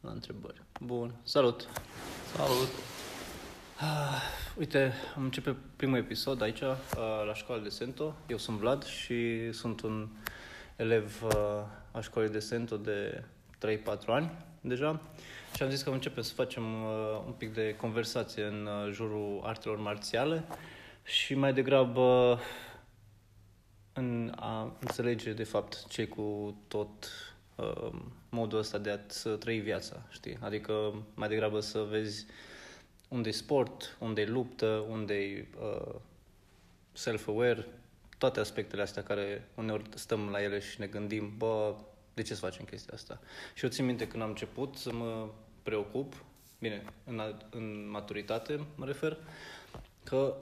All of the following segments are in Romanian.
la întrebări. Bun, salut! Salut! Ah, uite, am începe primul episod aici, uh, la școala de Sento. Eu sunt Vlad și sunt un elev uh, a școlii de Sento de 3-4 ani deja. Și am zis că începem să facem uh, un pic de conversație în uh, jurul artelor marțiale și mai degrabă în a înțelege de fapt ce cu tot uh, modul ăsta de a-ți trăi viața, știi? Adică mai degrabă să vezi unde e sport, unde e luptă, unde e uh, self-aware, toate aspectele astea care uneori stăm la ele și ne gândim, bă, de ce să facem chestia asta? Și eu țin minte când am început să mă preocup, bine, în, în maturitate mă refer, că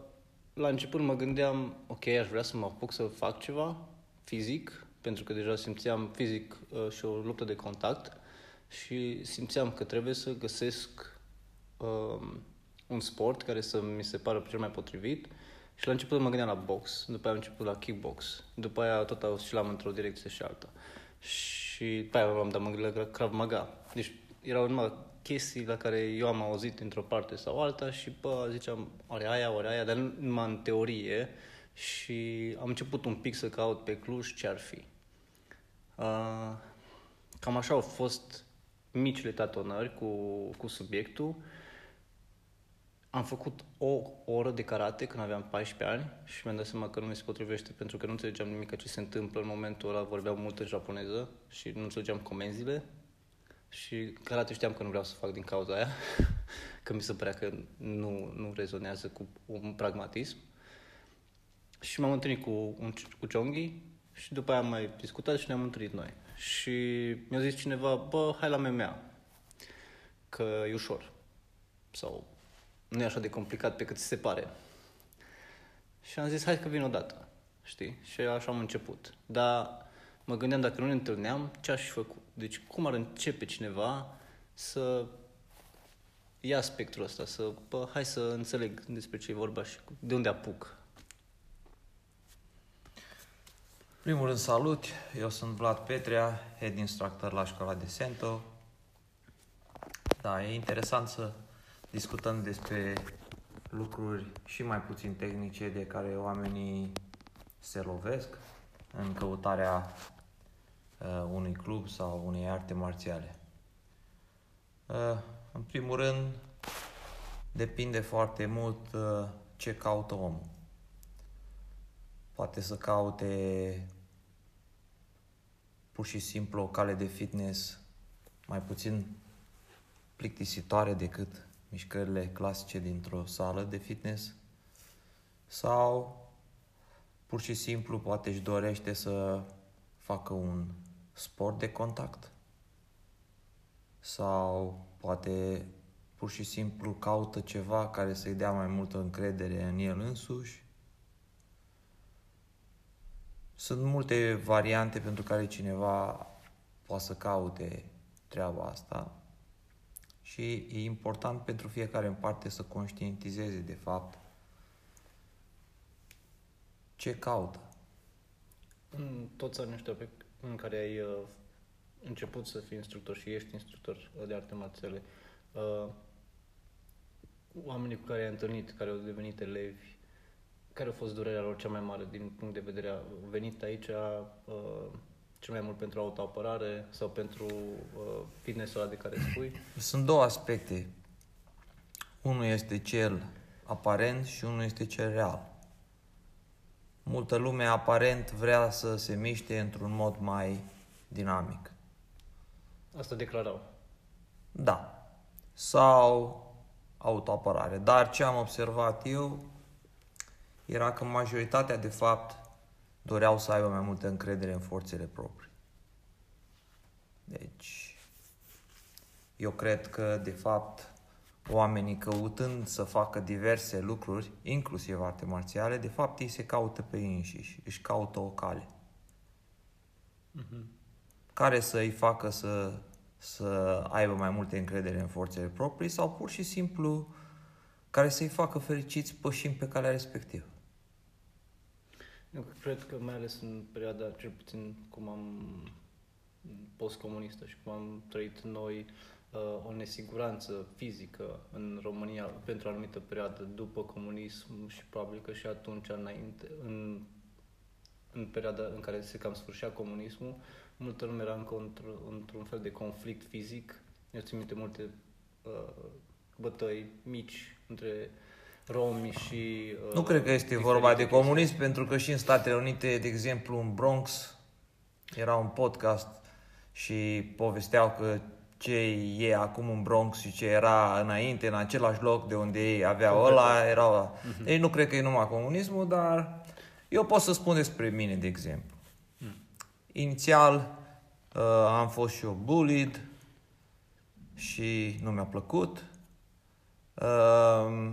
la început mă gândeam, ok, aș vrea să mă apuc să fac ceva fizic, pentru că deja simțeam fizic uh, și o luptă de contact și simțeam că trebuie să găsesc uh, un sport care să mi se pară cel mai potrivit și la început mă gândeam la box, după aia am început la kickbox, după aia tot oscilam într-o direcție și alta. Și după aia am dat mă la Krav Maga. Deci erau numai chestii la care eu am auzit într-o parte sau alta și bă, ziceam, ori aia, ori aia, dar nu numai în teorie și am început un pic să caut pe Cluj ce ar fi. Uh, cam așa au fost micile tatonări cu, cu subiectul. Am făcut o oră de karate când aveam 14 ani și mi-am dat seama că nu mi se potrivește pentru că nu înțelegeam nimic ce se întâmplă în momentul ăla, vorbeam mult în japoneză și nu înțelegeam comenzile și karate știam că nu vreau să fac din cauza aia, că mi se părea că nu, nu rezonează cu un pragmatism. Și m-am întâlnit cu, un, cu Chonghi și după aia am mai discutat și ne-am întâlnit noi. Și mi-a zis cineva, bă, hai la MMA, că e ușor. Sau nu e așa de complicat pe cât se pare. Și am zis, hai că vin odată, știi? Și așa am început. Dar mă gândeam dacă nu ne întâlneam, ce aș fi făcut? Deci cum ar începe cineva să ia spectrul ăsta, să, bă, hai să înțeleg despre ce e vorba și de unde apuc. Primul rând, salut! Eu sunt Vlad Petrea, head instructor la școala de Sento. Da, e interesant să discutăm despre lucruri și mai puțin tehnice de care oamenii se lovesc în căutarea uh, unui club sau unei arte marțiale. Uh, în primul rând, depinde foarte mult uh, ce caută omul. Poate să caute pur și simplu o cale de fitness mai puțin plictisitoare decât mișcările clasice dintr-o sală de fitness sau pur și simplu poate își dorește să facă un sport de contact sau poate pur și simplu caută ceva care să-i dea mai multă încredere în el însuși. Sunt multe variante pentru care cineva poate să caute treaba asta și e important pentru fiecare în parte să conștientizeze de fapt ce caută. În toți anii ăștia pe, în care ai uh, început să fii instructor și ești instructor de arte marțiale, uh, oamenii cu care ai întâlnit, care au devenit elevi, care a fost durerea lor cea mai mare din punct de vedere, a venit aici uh, cel mai mult pentru autoapărare sau pentru uh, fitness-ul ăla de care spui? Sunt două aspecte. Unul este cel aparent și unul este cel real. Multă lume aparent vrea să se miște într-un mod mai dinamic. Asta declarau. Da. Sau autoapărare. Dar ce am observat eu era că majoritatea, de fapt, doreau să aibă mai multă încredere în forțele proprii. Deci, eu cred că, de fapt, oamenii căutând să facă diverse lucruri, inclusiv arte marțiale, de fapt ei se caută pe ei înșiși, își caută o cale. Uh-huh. Care să îi facă să, să aibă mai multe încredere în forțele proprii sau pur și simplu care să-i facă fericiți pășind pe calea respectivă. Eu cred că mai ales în perioada, cel puțin cum am postcomunistă și cum am trăit noi, uh, o nesiguranță fizică în România pentru o anumită perioadă după comunism și probabil că și atunci înainte, în, în perioada în care se cam sfârșea comunismul, multă lume era încă într- într-un fel de conflict fizic. Eu țin minte multe uh, bătăi mici între romi și... Uh, Nu cred că este diferite vorba de chestii. comunism, pentru că și în Statele Unite, de exemplu, în Bronx, era un podcast și povesteau că ce e acum în Bronx și ce era înainte, în același loc de unde ei aveau ăla, era... Ei nu cred că e numai comunismul, dar eu pot să spun despre mine, de exemplu. Inițial uh, am fost și eu bullied și nu mi-a plăcut. Uh,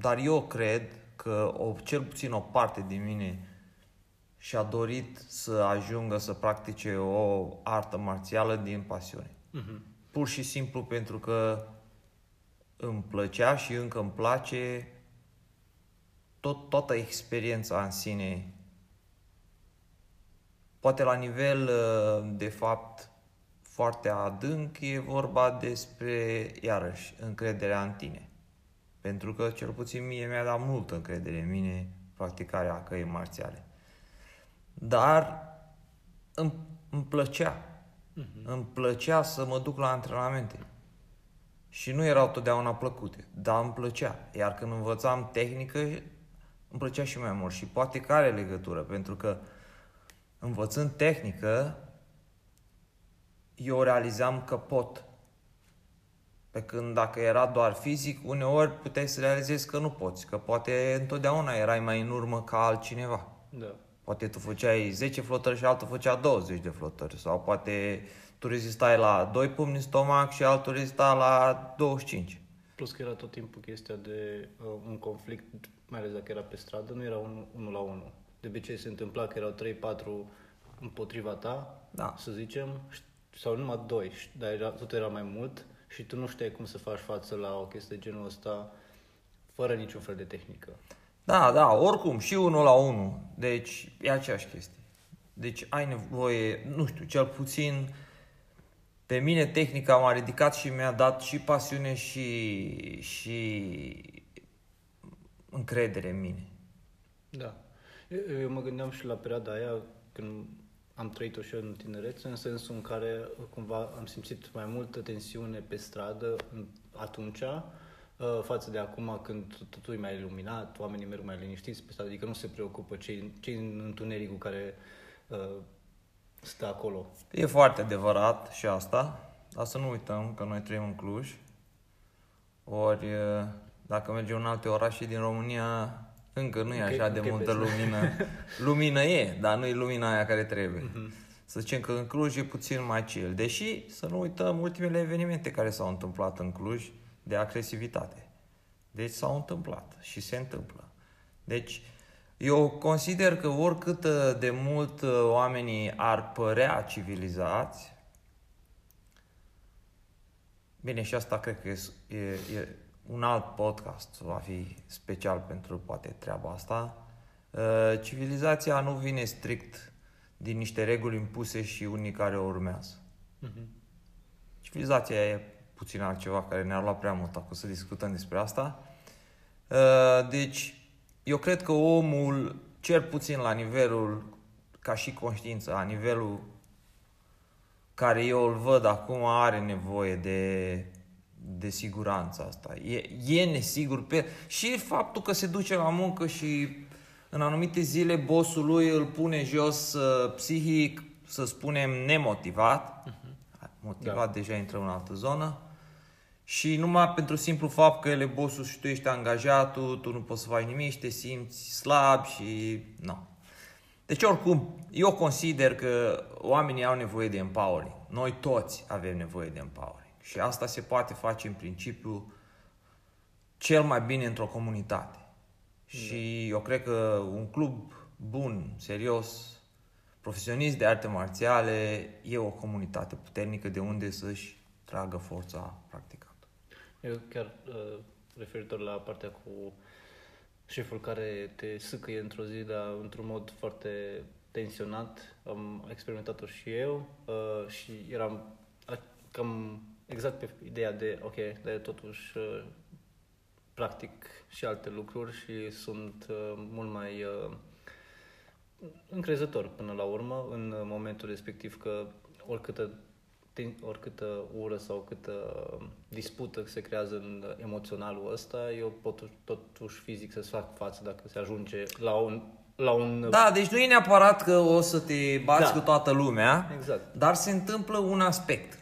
dar eu cred că o, cel puțin o parte din mine și-a dorit să ajungă să practice o artă marțială din pasiune. Mhm. Pur și simplu pentru că îmi plăcea și încă îmi place tot, toată experiența în sine. Poate la nivel, uh, de fapt, foarte adânc, e vorba despre, iarăși, încrederea în tine. Pentru că, cel puțin mie, mi-a dat multă încredere în mine practicarea căii marțiale. Dar îmi, îmi plăcea. Îmi plăcea să mă duc la antrenamente. Și nu erau totdeauna plăcute, dar îmi plăcea. Iar când învățam tehnică, îmi plăcea și mai mult. Și poate că are legătură, pentru că învățând tehnică, eu realizam că pot. Pe când dacă era doar fizic, uneori puteai să realizezi că nu poți, că poate întotdeauna erai mai în urmă ca altcineva. Da. Poate tu făceai 10 flotări și altul făcea 20 de flotări. Sau poate tu rezistai la 2 pumni în stomac și altul rezista la 25. Plus că era tot timpul chestia de uh, un conflict, mai ales dacă era pe stradă, nu era unul unu la unul. De obicei se întâmpla că erau 3-4 împotriva ta, Da. să zicem, sau numai doi, dar era, tot era mai mult și tu nu știai cum să faci față la o chestie de genul ăsta fără niciun fel de tehnică. Da, da, oricum, și unul la unul. Deci, e aceeași chestie. Deci, ai nevoie, nu știu, cel puțin pe mine tehnica m-a ridicat și mi-a dat și pasiune și, și încredere în mine. Da. Eu, eu mă gândeam și la perioada aia când am trăit-o și eu în tinerețe, în sensul în care cumva am simțit mai multă tensiune pe stradă în- atunci uh, față de acum când totul e mai iluminat, oamenii merg mai liniștiți pe stradă, adică nu se preocupă cei, cei în întunericul care uh, stă acolo. E foarte adevărat și asta, dar să nu uităm că noi trăim în Cluj. Ori, eh, dacă mergem în alte orașe din România, încă nu e Încă e- așa de încă e multă pe- lumină. Lumină e, dar nu e lumina aia care trebuie. Să zicem că în Cluj e puțin mai chill. Deși, să nu uităm ultimele evenimente care s-au întâmplat în Cluj de agresivitate. Deci s-au întâmplat și se întâmplă. Deci, eu consider că oricât uh, de mult uh, oamenii ar părea civilizați, bine, și asta cred că e, e, e un alt podcast, va fi special pentru poate treaba asta. Uh, Civilizația nu vine strict din niște reguli impuse și unii care o urmează. Mhm. Civilizația e puțin altceva care ne-ar lua prea mult acum să discutăm despre asta. Uh, Deci, eu cred că omul, cel puțin la nivelul, ca și conștiință, la nivelul care eu îl văd acum, are nevoie de, de siguranța asta. E, e nesigur pe și faptul că se duce la muncă și în anumite zile bossul lui îl pune jos uh, psihic, să spunem, nemotivat. Motivat deja intră în altă zonă. Și numai pentru simplu fapt că el e bossul și tu ești angajatul, tu nu poți să faci nimic și te simți slab și... Nu. Deci oricum, eu consider că oamenii au nevoie de empowering. Noi toți avem nevoie de empowering. Și asta se poate face în principiu cel mai bine într-o comunitate. Și eu cred că un club bun, serios, profesionist de arte marțiale, e o comunitate puternică de unde să-și tragă forța practicantă. Eu chiar uh, referitor la partea cu șeful care te sâcăie într-o zi, dar într-un mod foarte tensionat, am experimentat-o și eu uh, și eram, a, cam exact pe ideea de, ok, dar totuși uh, practic și alte lucruri și sunt uh, mult mai uh, încrezător până la urmă în momentul respectiv că oricâtă, oricâtă ură sau câtă dispută se creează în emoționalul ăsta, eu pot totuși fizic să-ți fac față dacă se ajunge la un la un... Da, deci nu e neapărat că o să te bați da. cu toată lumea, exact. dar se întâmplă un aspect.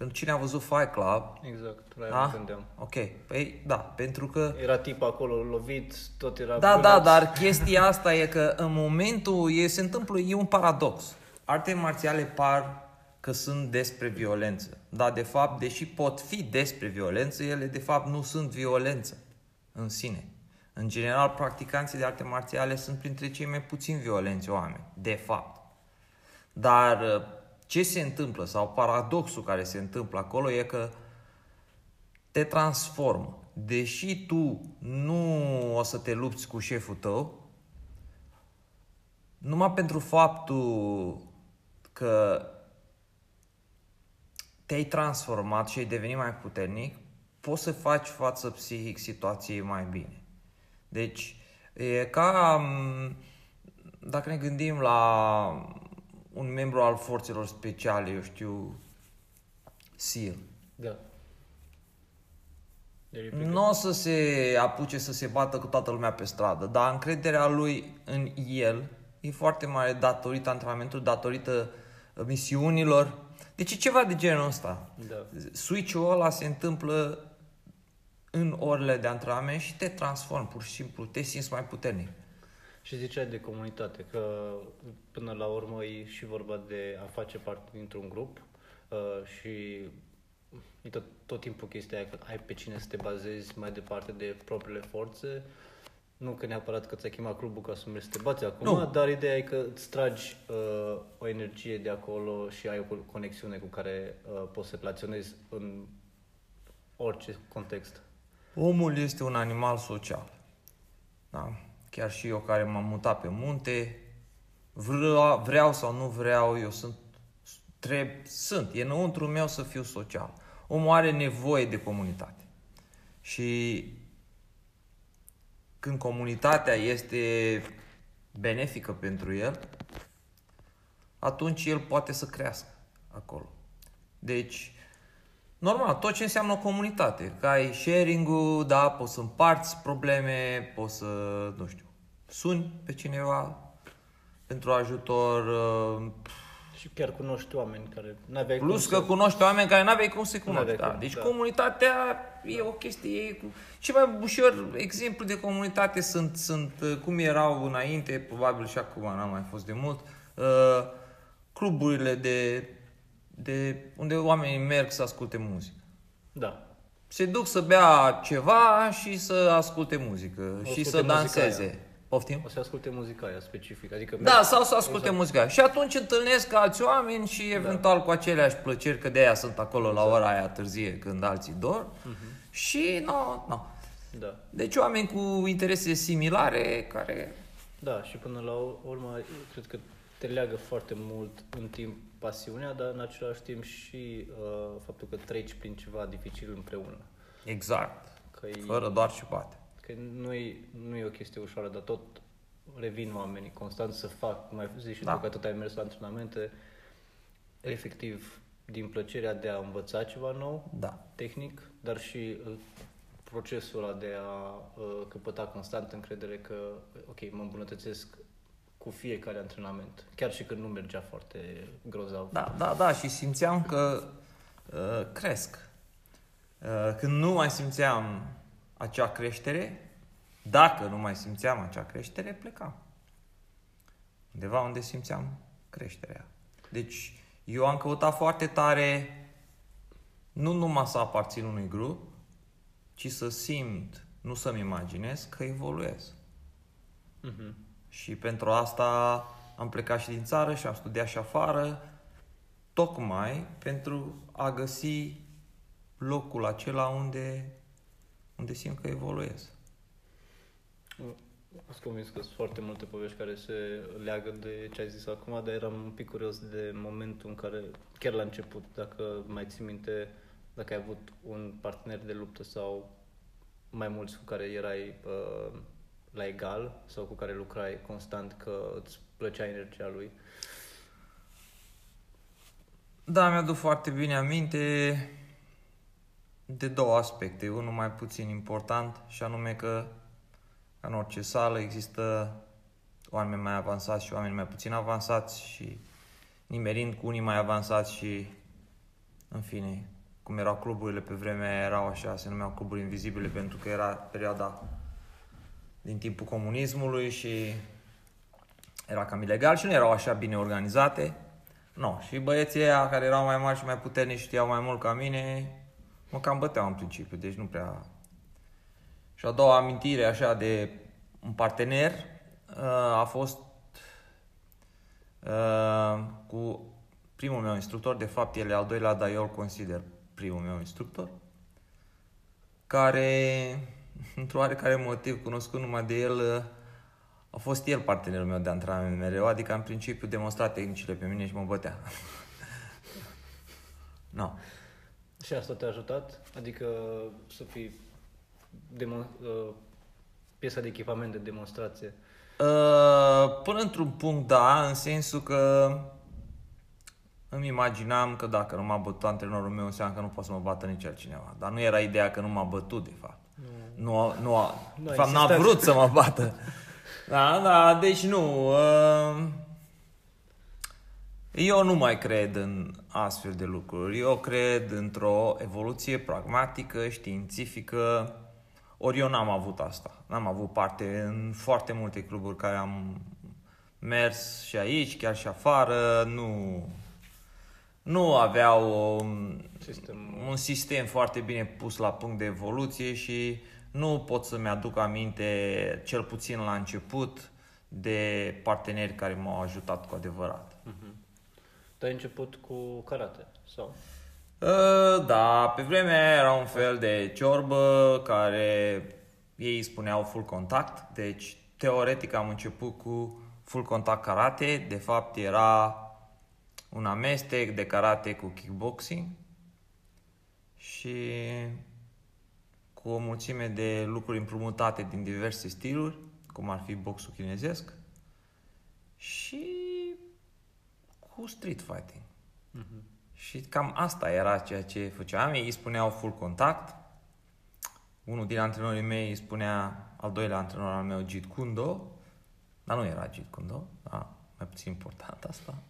Pentru cine a văzut Fight Club... Exact, la da? gândeam. Ok, păi da, pentru că... Era tip acolo lovit, tot era... Da, da, dar chestia asta e că în momentul e, se întâmplă, e un paradox. Arte marțiale par că sunt despre violență. Dar de fapt, deși pot fi despre violență, ele de fapt nu sunt violență în sine. În general, practicanții de arte marțiale sunt printre cei mai puțin violenți oameni, de fapt. Dar uh, ce se întâmplă, sau paradoxul care se întâmplă acolo, e că te transformă. Deși tu nu o să te lupți cu șeful tău, numai pentru faptul că te-ai transformat și ai devenit mai puternic, poți să faci față psihic situației mai bine. Deci, e ca dacă ne gândim la un membru al forțelor speciale, eu știu, SEAL. Da. Nu o să se apuce să se bată cu toată lumea pe stradă, dar încrederea lui în el e foarte mare datorită antrenamentului, datorită misiunilor. Deci e ceva de genul ăsta. Da. Switch-ul ăla se întâmplă în orele de antrenament și te transformi, pur și simplu, te simți mai puternic. Și ziceai de comunitate, că până la urmă e și vorba de a face parte dintr-un grup uh, și e tot, tot timpul chestia aia că ai pe cine să te bazezi mai departe de propriile forțe. Nu că neapărat că ți-a chemat clubul ca să mergi să te bați acum, nu. dar ideea e că îți tragi uh, o energie de acolo și ai o conexiune cu care uh, poți să relaționezi în orice context. Omul este un animal social. Da? Chiar și eu care m-am mutat pe munte, vreau, vreau sau nu vreau, eu sunt, treb, sunt, e înăuntru meu să fiu social. Omul are nevoie de comunitate. Și când comunitatea este benefică pentru el, atunci el poate să crească acolo. Deci, normal, tot ce înseamnă o comunitate. Că ai sharing-ul, da, poți să împarți probleme, poți să, nu știu, suni pe cineva pentru ajutor. Uh, și chiar cunoști oameni care n-aveai Plus cum că să... cunoști oameni care n-aveai cum să cunoști. Da. Deci da. comunitatea e o chestie. E... Și mai ușor exemplu de comunitate sunt, sunt uh, cum erau înainte, probabil și acum n-am mai fost de mult, uh, cluburile de de unde oamenii merg să asculte muzică. Da. Se duc să bea ceva și să asculte muzică o și să danseze. Aia. Poftim? O să asculte muzica aia specifică. Adică da, sau să asculte exact. muzica aia. Și atunci întâlnesc alți oameni și da. eventual da. cu aceleași plăceri, că de aia sunt acolo exact. la ora aia târzie când alții dor. Uh-huh. Și nu, no, nu. No. Da. Deci oameni cu interese similare care... Da, și până la urmă, cred că te leagă foarte mult în timp pasiunea, dar în același timp și uh, faptul că treci prin ceva dificil împreună. Exact. Că Fără doar și poate. Că nu e, nu e o chestie ușoară, dar tot revin oamenii constant să fac, cum ai zis și da. tu că tot ai mers la antrenamente, efectiv din plăcerea de a învăța ceva nou, da. tehnic, dar și uh, procesul ăla de a uh, căpăta constant încredere că, ok, mă îmbunătățesc cu fiecare antrenament, chiar și când nu mergea foarte grozav. Da, da, da, și simțeam că uh, cresc. Uh, când nu mai simțeam acea creștere, dacă nu mai simțeam acea creștere, plecam. Undeva unde simțeam creșterea. Deci, eu am căutat foarte tare nu numai să aparțin unui grup, ci să simt, nu să-mi imaginez că evoluez. Uh-huh. Și pentru asta am plecat și din țară și am studiat și afară, tocmai pentru a găsi locul acela unde, unde simt că evoluez. Sunt convins că sunt foarte multe povești care se leagă de ce ai zis acum, dar eram un pic curios de momentul în care, chiar la început, dacă mai ții minte, dacă ai avut un partener de luptă sau mai mulți cu care erai uh, la egal sau cu care lucrai constant că îți plăcea energia lui. Da, mi-aduc foarte bine aminte de două aspecte. Unul mai puțin important și anume că în orice sală există oameni mai avansați și oameni mai puțin avansați și nimerind cu unii mai avansați și în fine, cum erau cluburile pe vremea erau așa, se numeau cluburi invizibile pentru că era perioada din timpul comunismului și era cam ilegal și nu erau așa bine organizate. No, și băieții aia care erau mai mari și mai puternici știau mai mult ca mine, mă cam băteau în principiu, deci nu prea... Și a doua amintire așa de un partener uh, a fost uh, cu primul meu instructor, de fapt el e al doilea, dar eu îl consider primul meu instructor, care, într-o oarecare motiv cunoscut numai de el, uh, a fost el partenerul meu de antrenament mereu, adică în principiu demonstra tehnicile pe mine și mă bătea. no. Și asta te-a ajutat? Adică să fii demo- uh, piesa de echipament de demonstrație? Uh, până într-un punct, da, în sensul că îmi imaginam că dacă nu m-a bătut antrenorul meu, înseamnă că nu poate să mă bată nici altcineva. Dar nu era ideea că nu m-a bătut, de fapt. Nu, nu, nu, a, nu de fapt, n-a vrut să mă bată. Da, da, deci nu. Uh, eu nu mai cred în astfel de lucruri. Eu cred într-o evoluție pragmatică, științifică. Ori eu n-am avut asta. N-am avut parte în foarte multe cluburi care am mers și aici, chiar și afară. Nu, nu aveau un sistem. un sistem foarte bine pus la punct de evoluție și nu pot să-mi aduc aminte, cel puțin la început, de parteneri care m-au ajutat cu adevărat. Uh-huh. Tu ai început cu karate, sau? Uh, da, pe vremea era un fel de ciorbă care ei spuneau full contact, deci teoretic am început cu full contact karate, de fapt era un amestec de karate cu kickboxing și cu o mulțime de lucruri împrumutate din diverse stiluri, cum ar fi boxul chinezesc și cu street fighting. Uh-huh. Și cam asta era ceea ce făceam. Ei spuneau full contact. Unul din antrenorii mei îi spunea, al doilea antrenor al meu, Jeet Kundo. Dar nu era Jeet Kundo, da, mai puțin important asta.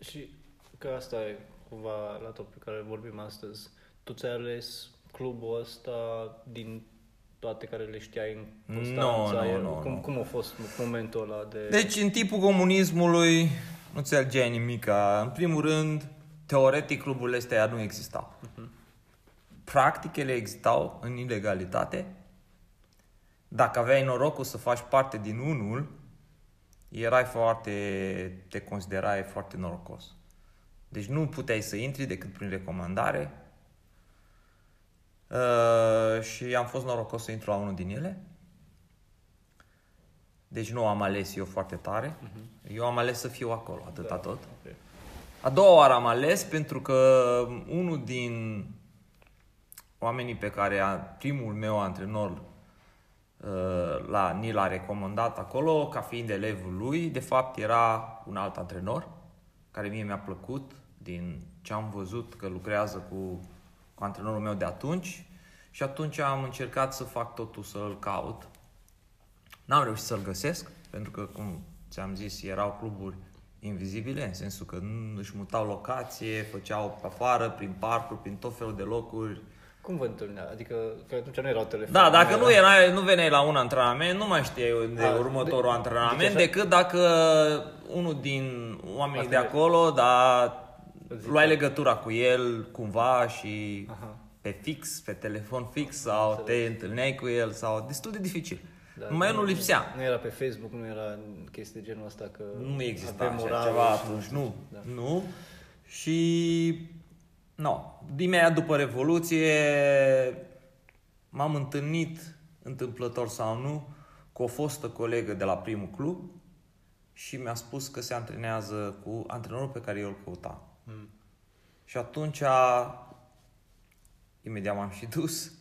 Și că asta e cumva la top pe care vorbim astăzi. Tu ți-ai ales clubul ăsta din toate care le știai în Constanța? No, no, no, cum, no. cum a fost momentul ăla de... Deci, în tipul comunismului, nu ți algeai nimica. În primul rând, teoretic, cluburile astea nu existau. Uh-huh. Practic, ele existau în ilegalitate. Dacă aveai norocul să faci parte din unul, erai foarte, te considerai foarte norocos. Deci nu puteai să intri decât prin recomandare uh, și am fost norocos să intru la unul din ele. Deci nu am ales eu foarte tare. Uh-huh. Eu am ales să fiu acolo, atâta da, tot. Okay. A doua oară am ales pentru că unul din oamenii pe care a, primul meu antrenor uh, la, ni l-a recomandat acolo, ca fiind elevul lui, de fapt era un alt antrenor, care mie mi-a plăcut din ce am văzut că lucrează cu, cu antrenorul meu de atunci și atunci am încercat să fac totul să-l caut N-am reușit să-l găsesc, pentru că, cum ți-am zis, erau cluburi invizibile, în sensul că nu își mutau locație, făceau pe afară, prin parcuri, prin tot felul de locuri. Cum vă întâlnea? Adică că atunci nu erau telefon. Da, dacă nu, era, nu veneai la un antrenament, nu mai știai de A, următorul de, antrenament, deci decât dacă unul din oamenii de acolo, da, luai legătura cu el cumva și Aha. pe fix, pe telefon fix sau te întâlneai cu el sau destul de dificil. Da, Numai eu nu lipsea. Nu era pe Facebook, nu era chestii de genul ăsta că Nu exista așa ceva atunci, nu. Da. Nu. Și no, imediat după Revoluție m-am întâlnit, întâmplător sau nu, cu o fostă colegă de la primul club și mi-a spus că se antrenează cu antrenorul pe care eu îl căutam. Mm. Și atunci, a, imediat m-am și dus,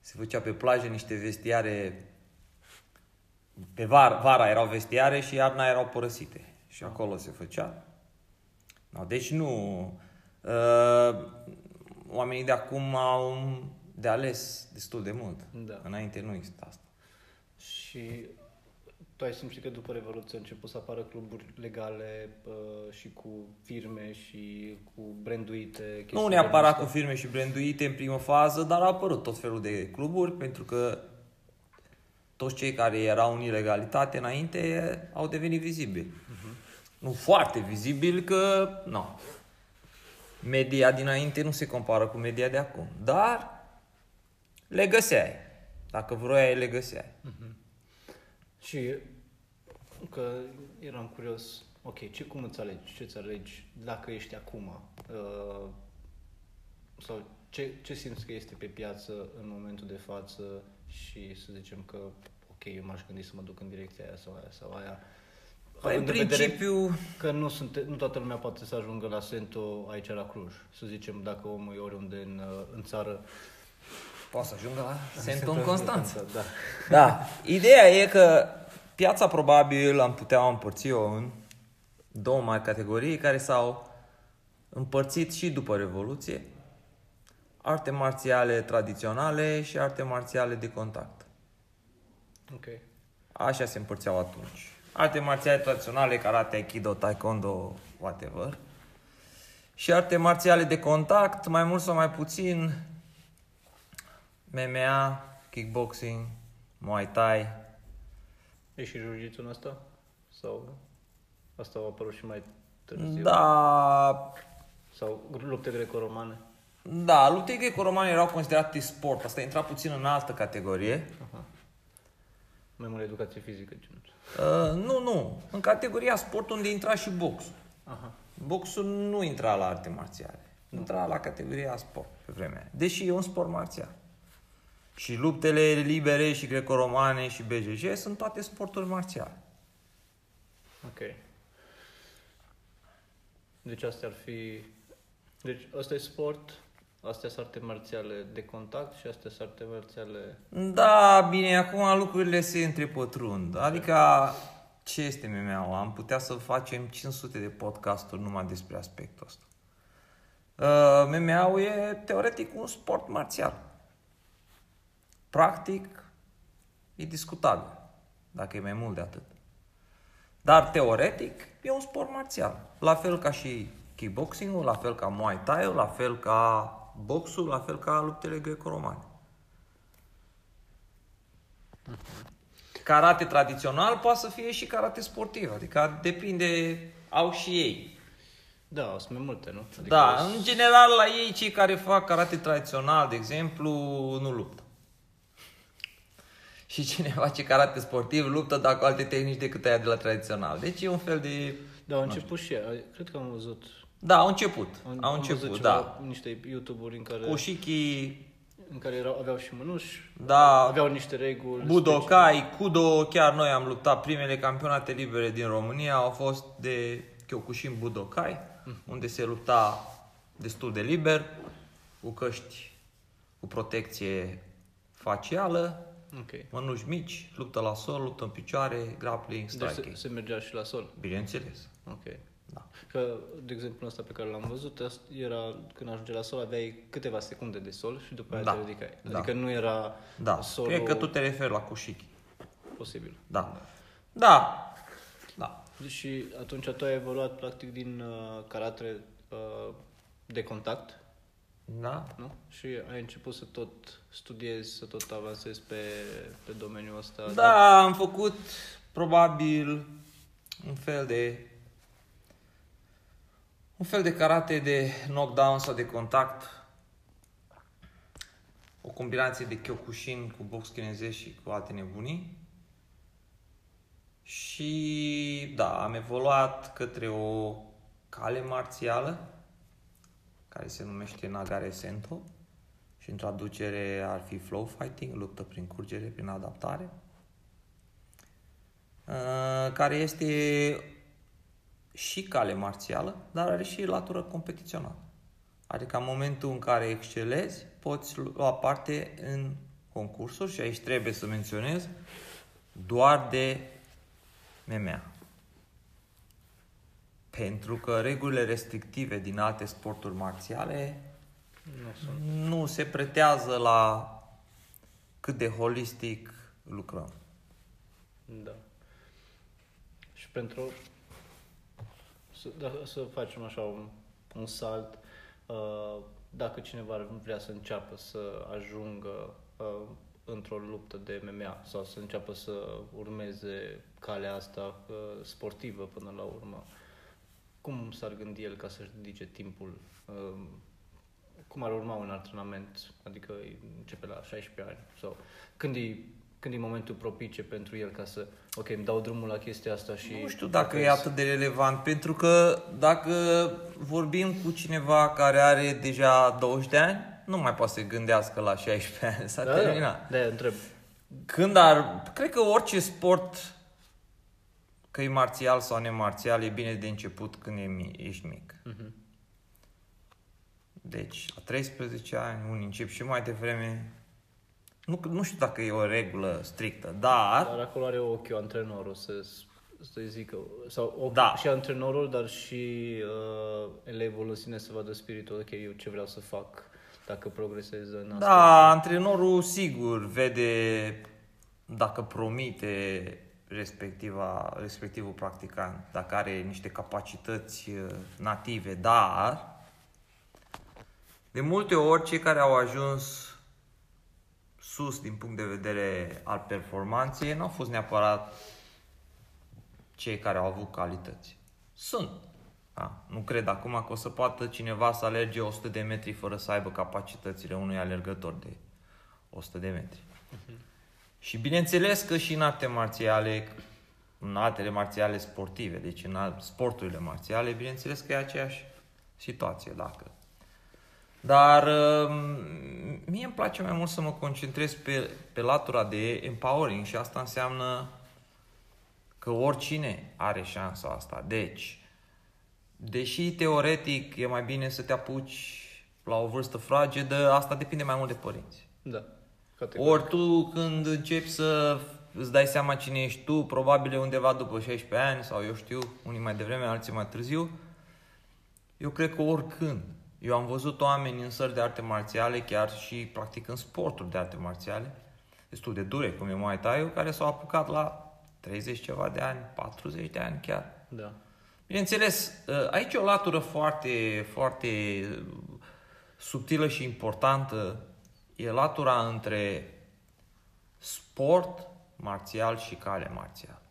se făcea pe plajă niște vestiare, pe var, vara erau vestiare și iarna erau părăsite. Și acolo se făcea. No, deci nu, uh, oamenii de acum au de ales destul de mult. Da. Înainte nu exista asta. Și tu ai simțit că după Revoluție au început să apară cluburi legale uh, și cu firme și cu branduite. chestii Nu de neapărat cu genul firme și branduite în primă fază, dar au apărut tot felul de cluburi pentru că toți cei care erau în ilegalitate înainte au devenit vizibili. Nu foarte vizibili că, nu. Media dinainte nu se compară cu media de acum, dar le găseai. Dacă vroiai, le găseai. Și că eram curios, ok, ce cum îți alegi, ce îți alegi dacă ești acum? Uh, sau ce, ce simți că este pe piață în momentul de față și să zicem că, ok, eu m-aș gândi să mă duc în direcția aia sau aia sau aia. Păi, în Având vedere principiu, Că nu, sunt, nu toată lumea poate să ajungă la Sento aici la Cluj. Să zicem, dacă omul e oriunde în, uh, în țară. Poate să ajungă la Sento în Constanța. Da. Da. Ideea e că piața probabil am putea împărți-o în două mari categorii care s-au împărțit și după Revoluție. Arte marțiale tradiționale și arte marțiale de contact. Ok. Așa se împărțeau atunci. Arte marțiale tradiționale, karate, aikido, taekwondo, whatever. Și arte marțiale de contact, mai mult sau mai puțin, MMA, kickboxing, muay thai, E și jiu în asta? Sau asta a apărut și mai târziu? Da, Sau lupte greco-romane? da, lupte greco-romane erau considerate sport. Asta intra puțin în altă categorie. Aha. Mai mult educație fizică, genul. Uh, nu, nu. În categoria sport unde intra și boxul. Aha. Boxul nu intra la arte marțiale. Intra la categoria sport pe vremea aia. Deși e un sport marțial. Și luptele libere și greco-romane și BJJ sunt toate sporturi marțiale. Ok. Deci astea ar fi... Deci asta e sport, astea sunt arte marțiale de contact și astea sunt arte marțiale... Da, bine, acum lucrurile se întrepătrund. Adică, ce este MMA-ul? Am putea să facem 500 de podcasturi numai despre aspectul ăsta. Uh, MMA-ul e teoretic un sport marțial. Practic, e discutabil, dacă e mai mult de atât. Dar teoretic, e un sport marțial. La fel ca și kickboxing-ul, la fel ca Muay Thai-ul, la fel ca boxul, la fel ca luptele greco-romane. Karate tradițional poate să fie și karate sportiv, adică depinde, au și ei. Da, sunt mai multe, nu? Adică Da, sunt- în general la ei cei care fac karate tradițional, de exemplu, nu luptă. Și cine face karate sportiv luptă, dar cu alte tehnici decât aia de la tradițional. Deci e un fel de... Da, au început și ea. Cred că am văzut. Da, au început. Am, Au am văzut început, ceva, da. niște YouTube-uri în care, Oshiki, în care erau, aveau și mânuși, da, aveau niște reguli. Budokai, Kudo, chiar noi am luptat primele campionate libere din România, au fost de Kyokushin Budokai, unde se lupta destul de liber, cu căști cu protecție facială, Ok. mănuși mici, luptă la sol, luptă în picioare, grappling, Deci se, striking. se mergea și la sol. Bineînțeles. Ok. Da. Că, de exemplu, ăsta pe care l-am văzut, asta era când ajunge la sol, aveai câteva secunde de sol și după aia Da. te ridicai. Da. Adică nu era Da, solul cred că tu te referi la Kushiki. posibil. Da. Da. Da. Și atunci tu ai evoluat practic din uh, karate uh, de contact, Da. nu? Și ai început să tot studiezi, să tot avansezi pe, pe domeniul ăsta. Da, am făcut probabil un fel de un fel de karate de knockdown sau de contact. O combinație de Kyokushin cu box chinezesc și cu alte nebunii. Și da, am evoluat către o cale marțială care se numește Nagare Sento și în traducere ar fi flow fighting, luptă prin curgere, prin adaptare. uh, care este și cale marțială, dar are și latură competițională. Adică în momentul în care excelezi, poți lua parte în concursuri și aici trebuie să menționez doar de MMA. Pentru că regulile restrictive din alte sporturi marțiale Nu sunt. nu se pretează la cât de holistic lucrăm. Da. Și pentru să, da, să facem așa un, un salt, uh, dacă cineva ar vrea să înceapă să ajungă uh, într-o luptă de MMA sau să înceapă să urmeze calea asta uh, sportivă până la urmă, cum s-ar gândi el ca să-și dedice timpul? Uh, cum ar urma un antrenament? Adică începe la 16 ani sau când e, când e momentul propice pentru el ca să, ok, îmi dau drumul la chestia asta și... Nu știu dacă e atât de relevant, pentru că dacă vorbim cu cineva care are deja 20 de ani, nu mai poate să gândească la 16 ani, s-a da, terminat. Da, de întreb. Când ar... Cred că orice sport, că e marțial sau nemarțial, e bine de început când e mi- ești mic. Mhm. Deci, la 13 ani, unii încep și mai devreme. Nu, nu știu dacă e o regulă strictă, dar... Dar acolo are ochiul antrenorul să să zică, sau ochiul, Da. și antrenorul, dar și uh, elevul în sine să vadă spiritul, ok, eu ce vreau să fac dacă progresez în asta. Da, antrenorul sigur vede dacă promite respectiva, respectivul practicant, dacă are niște capacități uh, native, dar de multe ori cei care au ajuns sus din punct de vedere al performanței nu au fost neapărat cei care au avut calități. Sunt. Da. Nu cred acum că o să poată cineva să alerge 100 de metri fără să aibă capacitățile unui alergător de 100 de metri. Și bineînțeles că și în arte marțiale, în artele marțiale sportive, deci în al- sporturile marțiale, bineînțeles că e aceeași situație, dacă. Dar um, mie îmi place mai mult să mă concentrez pe, pe latura de empowering și asta înseamnă că oricine are șansa asta. Deci, deși teoretic e mai bine să te apuci la o vârstă fragedă, asta depinde mai mult de părinți. Da. Categoric. Ori tu când începi să îți dai seama cine ești tu, probabil e undeva după 16 ani sau eu știu, unii mai devreme, alții mai târziu, eu cred că oricând. Eu am văzut oameni în sări de arte marțiale, chiar și practic în sporturi de arte marțiale, destul de dure, cum e Muay thai care s-au apucat la 30 ceva de ani, 40 de ani chiar. Da. Bineînțeles, aici e o latură foarte, foarte subtilă și importantă. E latura între sport marțial și cale marțială.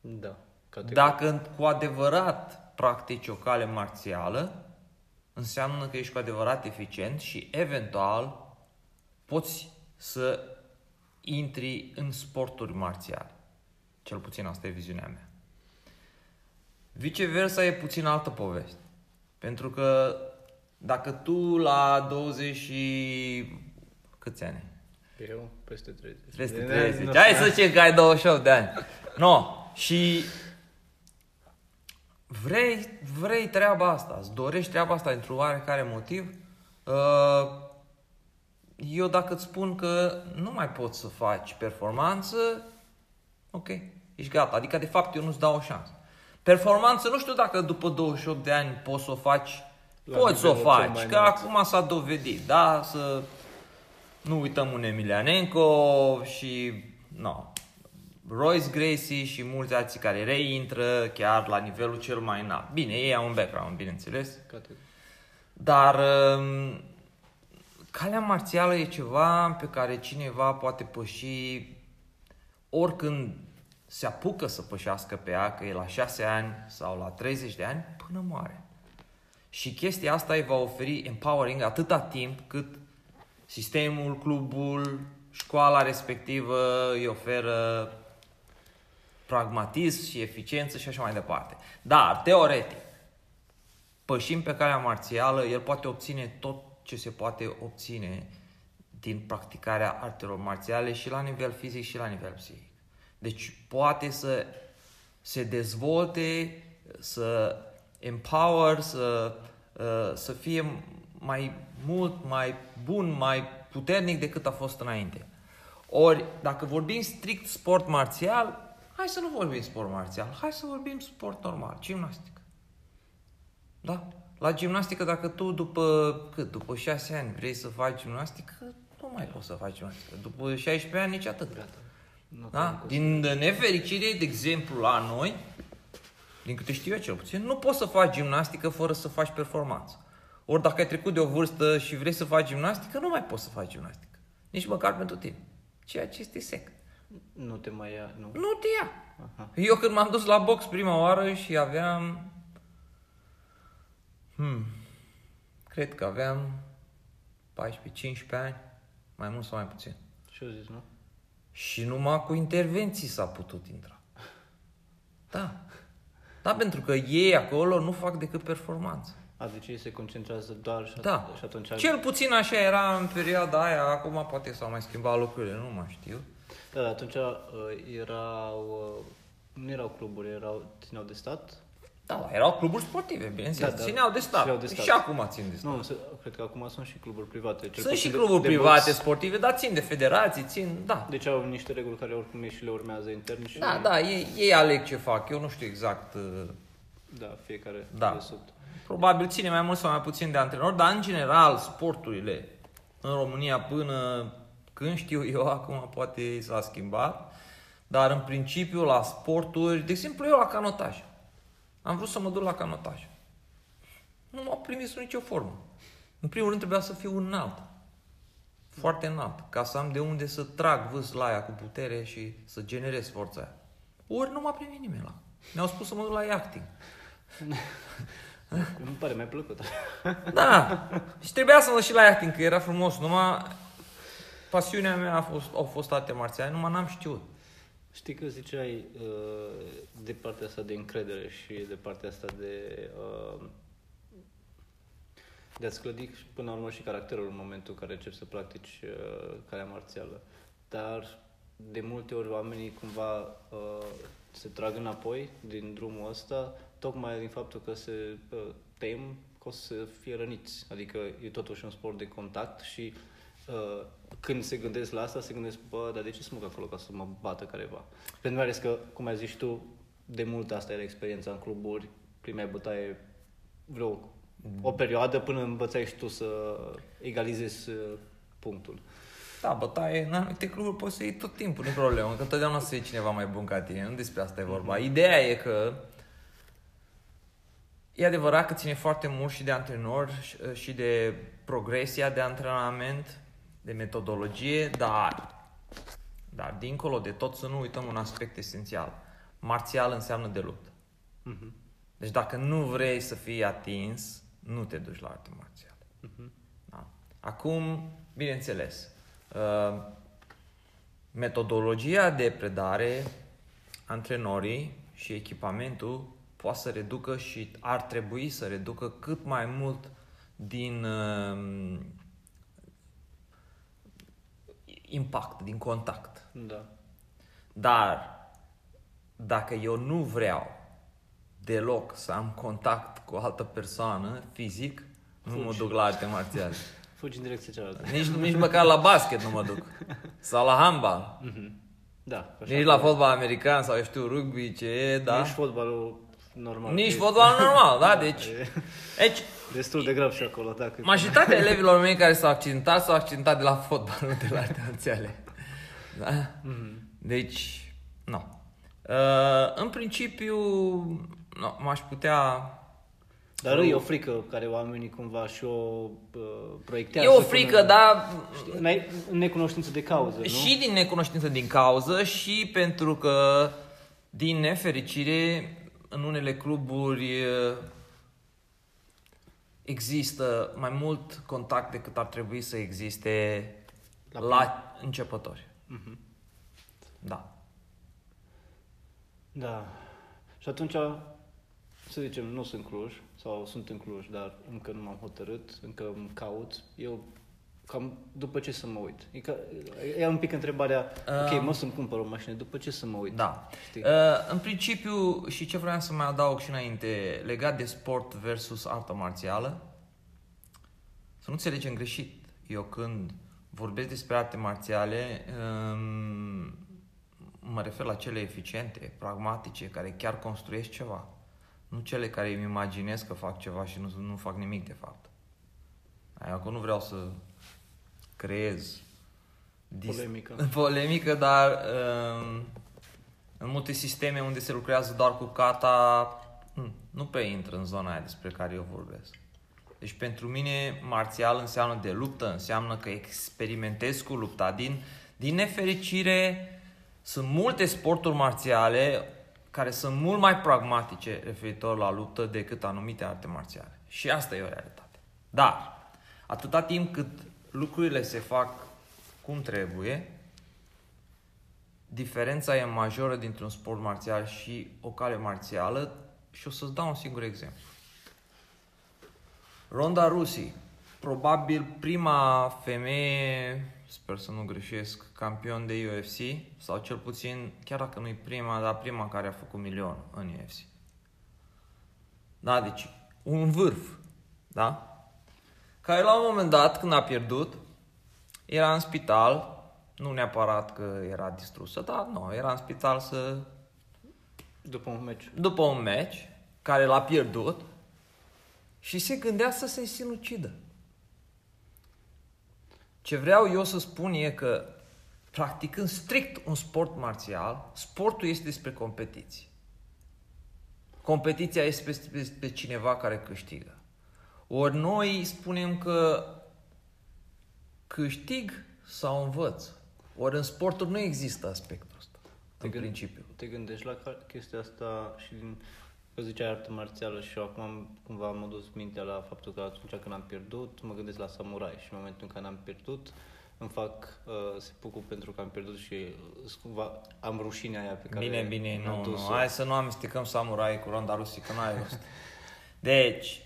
Da. Categoric. Dacă cu adevărat practici o cale marțială, înseamnă că ești cu adevărat eficient și eventual poți să intri în sporturi marțiale. Cel puțin asta e viziunea mea. Viceversa e puțin altă poveste. Pentru că dacă tu la 20 și... câți ani? ai? Eu peste 30. Peste Nu- 30. nu- Hai să zicem că ai 28 de ani. No, și vrei, vrei treaba asta, îți dorești treaba asta într-un oarecare motiv, uh, eu dacă îți spun că nu mai poți să faci performanță, ok, ești gata. Adică, de fapt, eu nu-ți dau o șansă. Performanță, nu știu dacă după 28 de ani poți să o faci, La poți să o nivelul cel faci, mai că înalt. acum s-a dovedit, da, să nu uităm un Emilianenko și no, Royce Gracie și mulți alții care reintră chiar la nivelul cel mai înalt. Bine, ei au un background, bineînțeles, Categoric. dar um, calea marțială e ceva pe care cineva poate păși oricând se apucă să pășească pe ea, că e la 6 ani sau la 30 de ani, până moare. Și chestia asta îi va oferi empowering atâta timp cât sistemul, clubul, școala respectivă îi oferă pragmatism și eficiență și așa mai departe. Dar, teoretic, pășind pe calea marțială, el poate obține tot ce se poate obține din practicarea artelor marțiale și la nivel fizic și la nivel psihic. Deci poate să se dezvolte, să empower, să, uh, să fie mai mult, mai bun, mai puternic decât a fost înainte. Ori, dacă vorbim strict sport marțial, hai să nu vorbim sport marțial, hai să vorbim sport normal, gimnastică. Da? La gimnastică, dacă tu după, cât, după 6 ani vrei să faci gimnastică, nu mai poți să faci gimnastică. După 16 ani, nici atât. Gata. Nu Da? Din nefericire, de exemplu, la noi, din câte știu eu cel puțin, nu poți să faci gimnastică fără să faci performanță. Ori dacă ai trecut de o vârstă și vrei să faci gimnastică, nu mai poți să faci gimnastică. Nici măcar pentru tine. Ceea ce este sec. Nu te mai ia, nu. Nu te ia. Aha. Eu când m-am dus la box prima oară și aveam... Hmm, cred că aveam 14-15 ani, mai mult sau mai puțin. Și eu zis, nu? Și numai cu intervenții s-a putut intra. Da. Da, pentru că ei acolo nu fac decât performanță. A, deci ei se concentrează doar și, Da. și atunci... Cel puțin așa era în perioada aia, acum poate s-au mai schimbat lucrurile, nu mai știu. Da, atunci uh, erau... Uh, nu erau cluburi, erau, țineau de stat? Da, da, erau cluburi sportive, bineînțeles, Da, da, da. țineau de stat. Țineau de stat. Și acum țin de stat. Nu, se, cred că acum sunt și cluburi private. Cel Sunt și puțin de- cluburi de private box. sportive, dar țin de federații, țin, da. Deci au niște reguli care oricum ei și le urmează intern și... Da, da, ei, ei aleg ce fac, eu nu știu exact, uh, Da, fiecare Da. de sub. probabil ține mai mult sau mai puțin de antrenor, dar în general sporturile în România până când știu eu, acum poate s-a schimbat, dar în principiu la sporturi, de exemplu eu la canotaj, am vrut să mă duc la canotaj. Nu m-au primit sub nicio formă. În primul rând trebuia să fiu înalt. Foarte înalt. Ca să am de unde să trag vâs la aia cu putere și să generez forța aia. Ori nu m-a primit nimeni la. Mi-au spus să mă duc la yachting. Îmi pare mai plăcut. Da. Și trebuia să mă duc și la yachting, că era frumos. Numai pasiunea mea a fost, au fost arte marțiale, numai n-am știut. Știi că ziceai uh, de partea asta de încredere și de partea asta de uh, de a-ți clădi și până la urmă și caracterul în momentul în care începi să practici uh, calea marțială. Dar de multe ori oamenii cumva uh, se trag înapoi din drumul ăsta tocmai din faptul că se uh, tem că o să fie răniți. Adică e totuși un sport de contact și uh, când se gândesc la asta, se gândesc, bă, dar de ce să mă duc acolo ca să mă bată careva? Pentru mai ales că, cum ai zis și tu, de mult asta era experiența în cluburi, prima bătaie vreo o perioadă până învățai și tu să egalizezi uh, punctul. Da, bătaie, în anumite cluburi poți să iei tot timpul, nu e problemă, că întotdeauna să iei cineva mai bun ca tine, nu despre asta e vorba. Ideea e că e adevărat că ține foarte mult și de antrenor și- și de progresia de antrenament, de metodologie, dar, dar dincolo de tot să nu uităm un aspect esențial. Marțial înseamnă de luptă. Mhm. Deci dacă nu vrei să fii atins, nu te duci la arte marțiale. Da. Acum, bineînțeles, uh, metodologia de predare, antrenorii și echipamentul poate să reducă și ar trebui să reducă cât mai mult din uh, impact, din contact. Da. Dar dacă eu nu vreau deloc să am contact cu o altă persoană fizic, nu mă Fugi. duc la arte marțiale. Fugi în direcția cealaltă. Nici, nici măcar la basket nu mă duc. Sau la handball. Mhm. Da. așa Nici la fotbal american sau eu știu rugby, ce e, da? Nici fotbalul normal. Nici E- fotbal normal, da? Deci, E deci destul de grav și acolo, da. Dacă... majoritatea elevilor mei care s-au accidentat, s-au accidentat de la fotbal, nu de la arte marțiale. Da? Mhm. Deci, nu. Uh, în principiu, nu, m-aș putea... Dar e o frică care oamenii cumva și o uh, proiectează. E o frică, până- dar N-ai- În necunoștință de cauză, nu? și din necunoștință din cauză și pentru că, din nefericire, în unele cluburi uh, există mai mult contact decât ar trebui să existe La la, la începători. Mhm. Da. Da. Și atunci, să zicem, nu sunt Cluj, sau sunt în Cluj, dar încă nu m-am hotărât, încă îmi caut. Eu Cam după ce să mă uit. E, ca, e un pic întrebarea, uh, ok, mă să-mi cumpăr o mașină, după ce să mă uit? Da. Știi? Uh, în principiu, și ce vreau să mai adaug și înainte, legat de sport versus artă marțială, să nu înțelegem greșit. Eu când vorbesc despre arte marțiale, um, mă refer la cele eficiente, pragmatice, care chiar construiesc ceva. Nu cele care îmi imaginez că fac ceva și nu, nu fac nimic de fapt. Acum nu vreau să creez dis- Polemică. polemică, dar um, în multe sisteme unde se lucrează doar cu kata, hm, nu prea intră în zona aia despre care eu vorbesc. Deci pentru mine marțial înseamnă de luptă, înseamnă că experimentez cu lupta. Din, din nefericire sunt multe sporturi marțiale care sunt mult mai pragmatice referitor la luptă decât anumite arte marțiale. Și asta e o realitate. Dar, atâta timp cât lucrurile se fac cum trebuie, diferența e majoră dintre un sport marțial și o cale marțială și o să-ți dau un singur exemplu. Ronda Rousey, probabil prima femeie, sper să nu greșesc, campion de UFC, sau cel puțin, chiar dacă nu e prima, dar prima care a făcut milion în UFC. Da, deci un vârf, da? Care la un moment dat, când a pierdut, era în spital, nu neapărat că era distrusă, dar nu, era în spital să... După un meci. După un meci, care l-a pierdut, și se gândea să se sinucidă. Ce vreau eu să spun e că, practicând strict un sport marțial, sportul este despre competiție. Competiția este despre cineva care câștigă. Ori noi spunem că câștig sau învăț. Ori în sporturi nu există aspectul ăsta, Te în gând- principiu. Te gândești la ca- chestia asta și din... Că ziceai artă marțială și eu acum am, cumva am dus mintea la faptul că atunci când am pierdut, mă gândesc la samurai și în momentul în care am pierdut, îmi fac uh, sepucul pentru că am pierdut și uh, cumva am rușinea aia pe care Bine, bine, am nu, nu. dus-o. Hai să nu amestecăm samurai cu Ronda Rousey, că n-ai rost. Deci,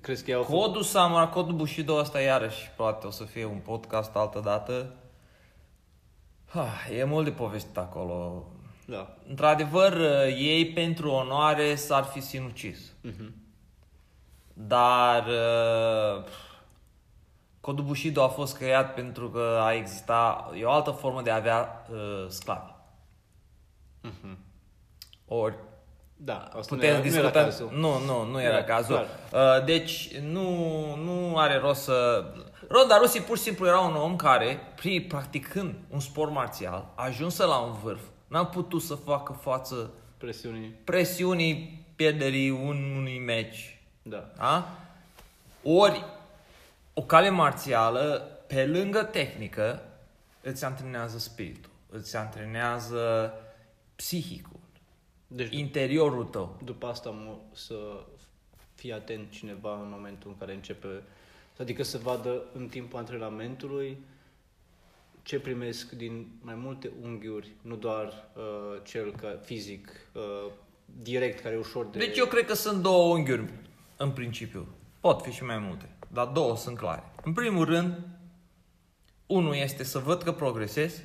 Crezi că ei au făcut... codul samurai, codul Bushido ăsta iarăși poate o să fie un podcast altă dată. Ah, e mult de povestit acolo. Da. Într-adevăr, ei pentru onoare s-ar fi sinucis. Mhm. Dar uh, codul Bushido a fost creat pentru că a exista e o altă formă de a avea uh, sclavi. Mhm. Ori Da, asta nu putem era, nu era discuta... cazul. Nu, nu, nu era Da, cazul. Uh, deci nu, nu are rost să... Ronda Rousey pur și simplu era un om care, pri- practicând un sport marțial, ajunsă la un vârf, n-a putut să facă față Presiunii. presiunii pierderii unui meci. Da. Da? Ori o cale marțială, pe lângă tehnică, îți antrenează spiritul, îți antrenează psihicul, Deci interiorul tău. după asta mă, să fii atent cineva în momentul în care începe, adică să vadă în timpul antrenamentului ce primesc din mai multe unghiuri, nu doar uh, cel ca fizic, uh, direct, care e ușor de... Deci eu cred că sunt două unghiuri în principiu. Pot fi și mai multe, dar două sunt clare. În primul rând, unul este să văd că progresez,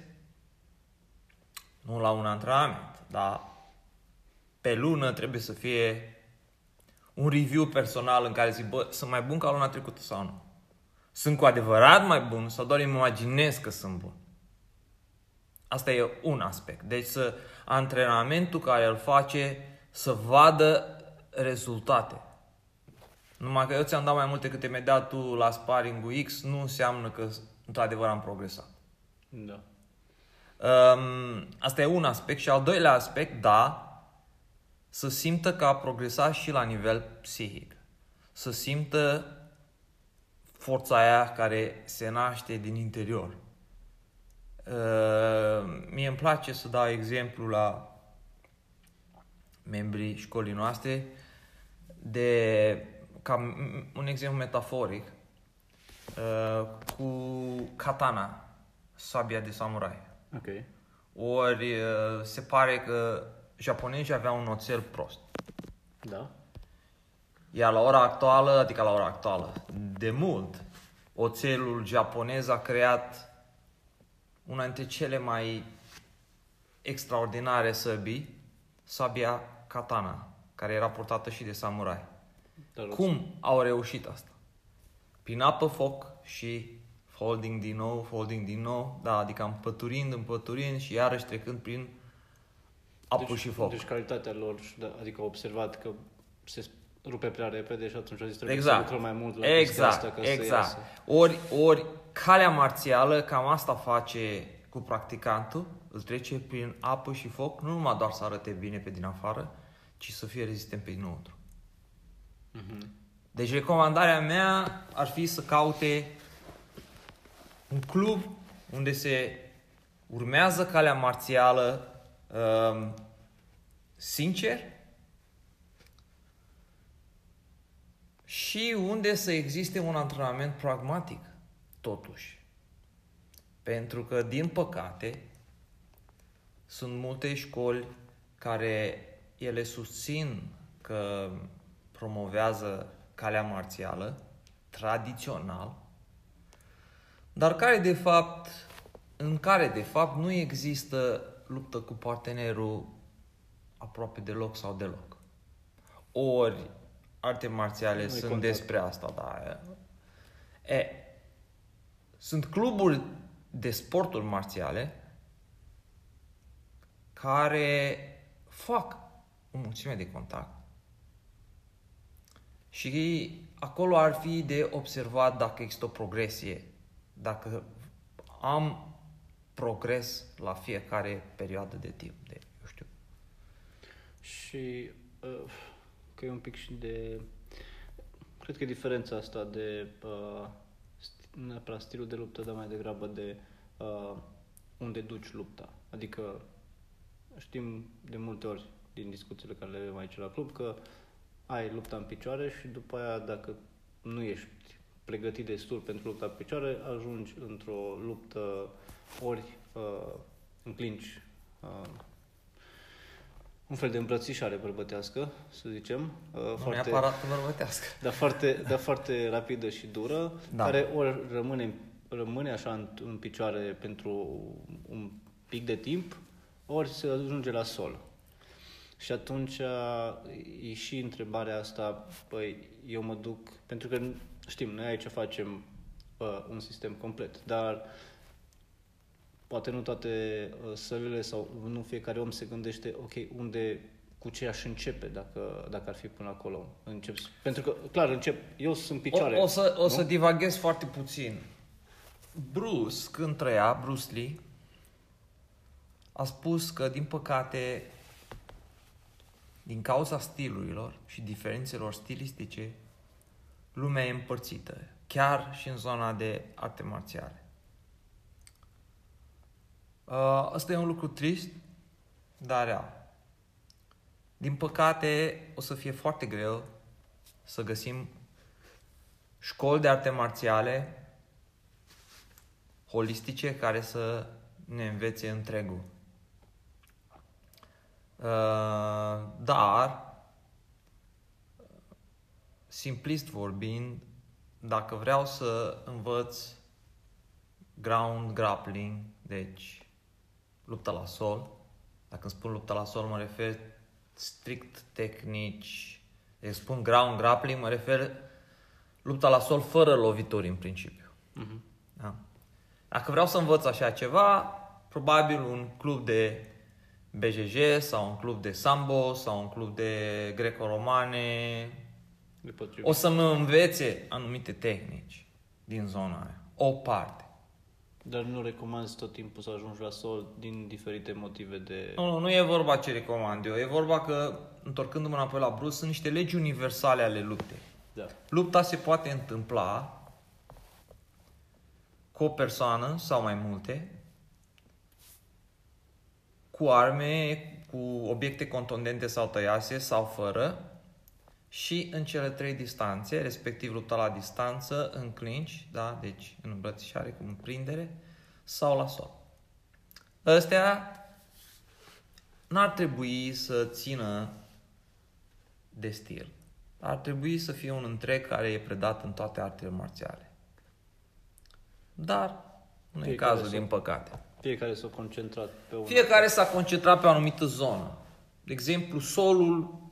nu la un antrenament, dar pe lună trebuie să fie un review personal în care zic, bă, sunt mai bun ca luna trecută sau nu? Sunt cu adevărat mai bun sau doar îmi imaginez că sunt bun? Asta e un aspect. Deci să antrenamentul care îl face să vadă rezultate. Numai că eu ți-am dat mai multe câte mi-ai dat tu la sparring X, nu înseamnă că într-adevăr am progresat. Da. Um, asta e un aspect și al doilea aspect, da, să simtă că a progresat și la nivel psihic. Să simtă forța aia care se naște din interior. Uh, mie îmi place să dau exemplu la membrii școlii noastre de ca m- un exemplu metaforic uh, cu katana, sabia de samurai. Ok. Ori uh, se pare că japonezii aveau un oțel prost. Da. Iar la ora actuală, adică la ora actuală, de mult, Oțelul japonez a creat una dintre cele mai extraordinare săbii, sabia katana, care era purtată și de samurai. Dar o- Cum au reușit asta? Prin apă, foc și folding din nou, folding din nou, da, adică împăturind, împăturind și iarăși trecând prin apă deci, și foc. Deci calitatea lor, și da, adică au observat că se rupe prea repede și atunci au zis trebuie Exact. să lucrăm mai mult la chestia Exact, asta ca să exact. iasă. Ori, ori calea marțială, cam asta face cu practicantul, îl trece prin apă și foc, nu numai doar să arate bine pe din afară, ci să fie rezistent pe dinăuntru. Mhm. Deci recomandarea mea ar fi să caute un club unde se urmează calea marțială um, sincer și unde să existe un antrenament pragmatic, totuși. Pentru că, din păcate, sunt multe școli care ele susțin că promovează calea marțială tradițional, dar care de fapt, în care de fapt nu există luptă cu partenerul aproape deloc sau deloc. Ori arte marțiale Nu-i sunt contact. despre asta, da. E, sunt cluburi de sporturi marțiale care fac o mulțime de contact și acolo ar fi de observat dacă există o progresie, dacă am progres la fiecare perioadă de timp, de, eu știu. Și uh, că e un pic și de... Cred că e diferența asta de... Uh, sti- nu neapărat stilul de luptă, dar mai degrabă de uh, unde duci lupta. Adică știm de multe ori din discuțiile care le avem aici la club că ai lupta în picioare și după aia dacă nu ești pregătit destul pentru lupta în picioare, ajungi într-o luptă ori uh, în clinch uh, un fel de îmbrățișare bărbătească, să zicem, uh, Nu foarte, neapărat bărbătească. dar foarte, dar foarte rapidă și dură, Da. care ori rămâne, rămâne așa în, în picioare pentru un pic de timp, ori se ajunge la sol. Și atunci e și întrebarea asta, păi, eu mă duc, pentru că știm, noi aici facem uh, un sistem complet, dar poate nu toate uh, sălile sau nu fiecare om se gândește, ok, unde, cu ce aș începe dacă, dacă ar fi până acolo. Încep, pentru că, clar, încep, eu sunt picioare. O, o, să, o nu? să divaghez foarte puțin. Bruce, când trăia, Bruce Lee, a spus că, din păcate, din cauza stilurilor și diferențelor stilistice, lumea e împărțită, chiar și în zona de arte marțiale. Uh, Asta e un lucru trist, dar real. Din păcate, o să fie foarte greu să găsim școli de arte marțiale holistice care să ne învețe întregul. Uh, dar, simplist vorbind, dacă vreau să învăț ground grappling, deci lupta la sol, dacă îmi spun lupta la sol, mă refer strict tehnici, deci spun ground grappling, mă refer lupta la sol fără lovituri în principiu. Mhm. Da? Dacă vreau să învăț așa ceva, probabil un club de BJJ sau un club de sambo sau un club de greco-romane De potrivit. o să mă învețe anumite tehnici din zona aia. O parte. Dar nu recomanzi tot timpul să ajungi la sol din diferite motive de... Nu, nu, nu e vorba ce recomand eu. E vorba că, întorcându-mă înapoi la Bruce, sunt niște legi universale ale luptei. Da. Lupta se poate întâmpla cu o persoană sau mai multe, cu arme, cu obiecte contundente sau tăiase sau fără și în cele trei distanțe, respectiv lupta la distanță, în clinch, da? deci în îmbrățișare, cu în prindere sau la sol. Astea n-ar trebui să țină de stil. Ar trebui să fie un întreg care e predat în toate artele marțiale. dar nu e Fiecare cazul, să- din păcate. Fiecare s-a concentrat pe una. Fiecare s-a concentrat pe o anumită zonă. De exemplu, solul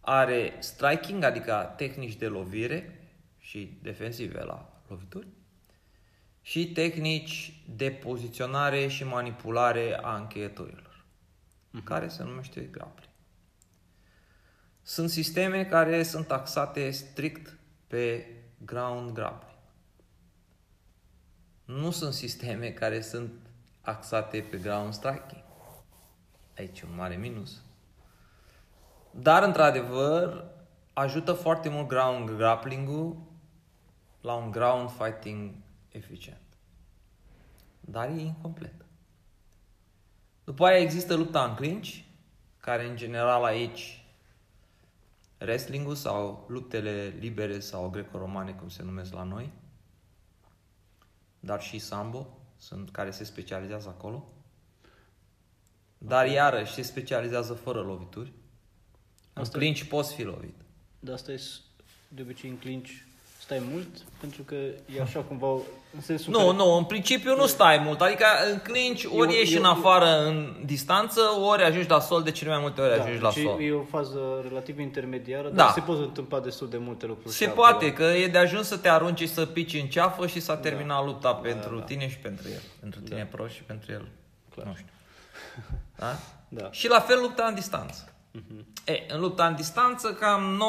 are striking, adică tehnici de lovire și defensive la lovituri, și tehnici de poziționare și manipulare a încheieturilor, care se numește grappling. Sunt sisteme care sunt taxate strict pe ground grappling. Nu sunt sisteme care sunt axate pe ground striking. Aici e un mare minus. Dar, într-adevăr, ajută foarte mult ground grappling-ul la un ground fighting eficient. Dar e incomplet. După aia există lupta în clinch, care în general aici wrestling-ul sau luptele libere sau greco-romane, cum se numesc la noi, dar și sambo, sunt care se specializează acolo. Dar iarăși se specializează fără lovituri. În Asta- clinch poți fi lovit. Dar asta e s- de obicei în clinch stai mult pentru că e așa cumva în sensul Nu, că nu, în principiu nu stai mult. Adică în clinch ori Eu- ieși eu- în afară în distanță, ori ajungi la sol, de cele mai multe ori ajungi la și sol. e o fază relativ intermediară, Da. dar se pot întâmpla destul de multe lucruri. Se și poate, acolo. că e de ajuns să te arunci și să pici în ceafă și s-a terminat lupta pentru da. tine și pentru el. Pentru tine pro și pentru el. Clar. Nu știu. Da? Da. Și la fel lupta în distanță. E, în lupta în distanță, cam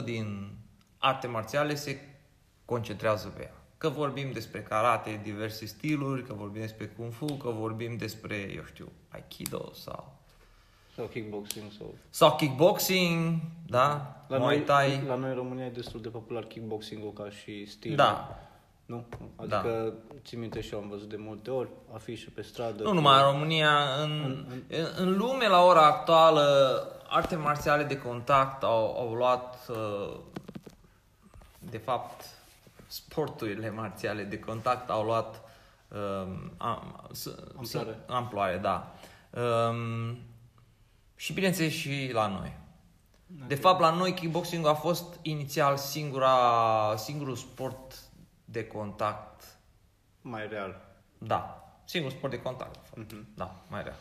90% din arte marțiale se concentrează pe ea. Că vorbim despre karate, diverse stiluri, că vorbim despre kung fu, că vorbim despre, eu știu, aikido sau, Sau kickboxing sau... sau kickboxing, da? La Muay noi, Thai. la noi în România e destul de popular kickboxing-ul ca și stil. Da. Nu? Adică, ții minte și eu am văzut de multe ori afișe pe stradă. Nu numai în România, în, în, în lume la ora actuală, arte marțiale de contact au, au luat, uh, de fapt, sporturile marțiale de contact au luat um, am, s- Amploare. s- amploare, da. Um, și bineînțeles și la noi. De fapt, la noi kickboxing a fost inițial singura, singurul sport de contact Mai real. da, singur sport de contact, de fapt. Mhm. Da, mai rea.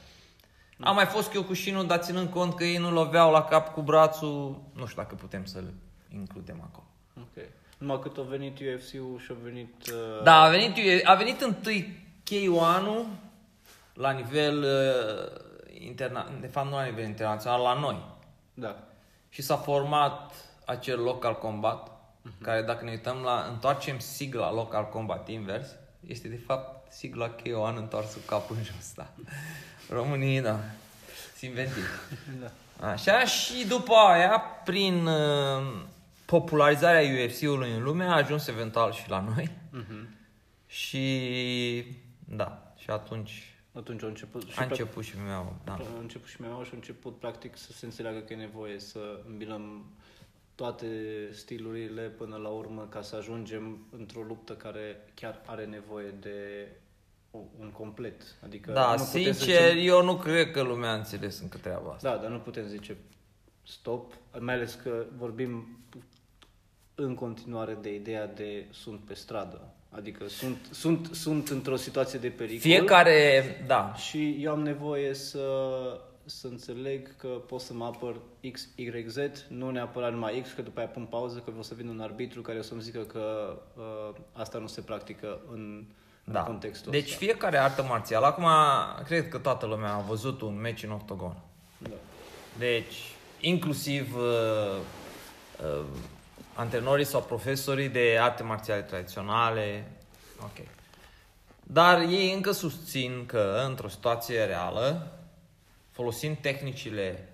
A mai fost Kyokushinul, dar ținând cont că ei nu loveau la cap cu brațul, nu știu dacă putem să-l includem acolo. Ok. Numai cât a venit UFC-ul și a venit... Uh, Da, a venit, a venit întâi K1 la nivel uh, interna- de fapt nu la nivel internațional, la noi. Da. Și s-a format acel local combat, care dacă ne uităm la, întoarcem sigla local combat invers, este de fapt sigla K1 întoarsă cu capul în jos, da. Românii, da, sunt inventivi. da. Așa, și după aia, prin uh, popularizarea UFC-ului în lume, a ajuns eventual și la noi. Mhm. Și, da, și atunci Atunci a început și a început și meu, da. A început și meu și a început practic să se înțeleagă că e nevoie să îmbinăm toate stilurile până la urmă ca să ajungem într-o luptă care chiar are nevoie de o- un complet. Adică Da, nu putem să sincer, zicem, eu nu cred că lumea a înțeles încă treaba asta. da, dar nu putem zice stop, mai ales că vorbim în continuare de ideea de sunt pe stradă. Adică sunt, sunt, sunt într-o situație de pericol. Fiecare, da, Și eu am nevoie să, să înțeleg că pot să mă apăr X, Y, Z, nu neapărat numai X, că după aia pun pauză, că vreau să vin un arbitru care o să-mi zică că uh, asta nu se practică în, da. în contextul Deci ăsta. fiecare artă marțială, acum cred că toată lumea a văzut un meci în octogon. Da. Deci, inclusiv uh, uh, antrenorii sau profesorii de arte marțiale tradiționale. Ok. Dar ei încă susțin că, într-o situație reală, folosind tehnicile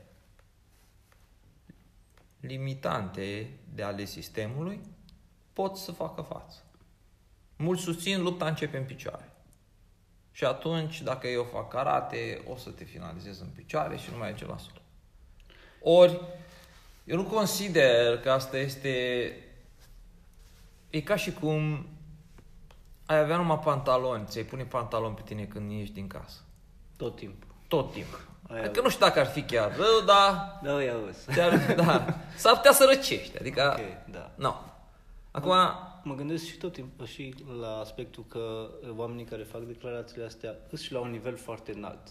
limitante de ale sistemului, pot să facă față. Mulți susțin lupta începe în picioare. Și atunci, dacă eu fac karate, o să te finalizez în picioare și nu mai merge la sol. Ori, eu nu consider că asta este... E ca și cum ai avea numai pantaloni, ți-ai pune pantaloni pe tine când ieși din casă. Tot timpul. Tot timpul. Aia Adică nu știu dacă ar fi chiar rău, dar Da, ia auzi. ți-ar, da, s-ar putea să răcești. Adică, Ok, da. nu. Acum, mă gândesc și tot timpul și la aspectul că oamenii care fac declarațiile astea sunt și la un nivel foarte înalt.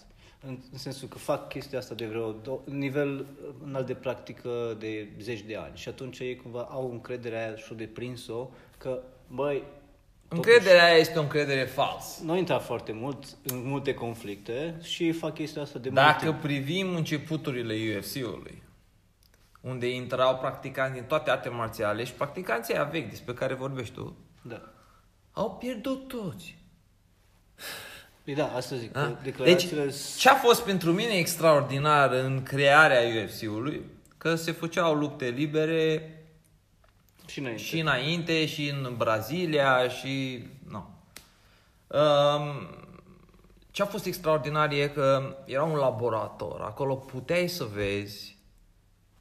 În, în sensul că fac chestia asta de vreo do- nivel înalt de practică de zeci de ani și atunci ei cumva au încrederea aia și-o deprins-o că, băi, Încrederea aia este o încredere falsă. nu intra foarte mult în multe conflicte și fac chestia asta de mult Dacă timp. privim începuturile UFC-ului, unde intrau practicanți din toate arte marțiale și practicanții aia vechi despre care vorbești tu, Da. au pierdut toți. Păi da, asta zic, Da? că Deci, declarațiile... ce a fost pentru mine extraordinar în crearea UFC-ului, că se făceau lupte libere și înainte. și înainte, și în Brazilia, și... Nu. Um, ce a fost extraordinar e că era un laborator. Acolo puteai să vezi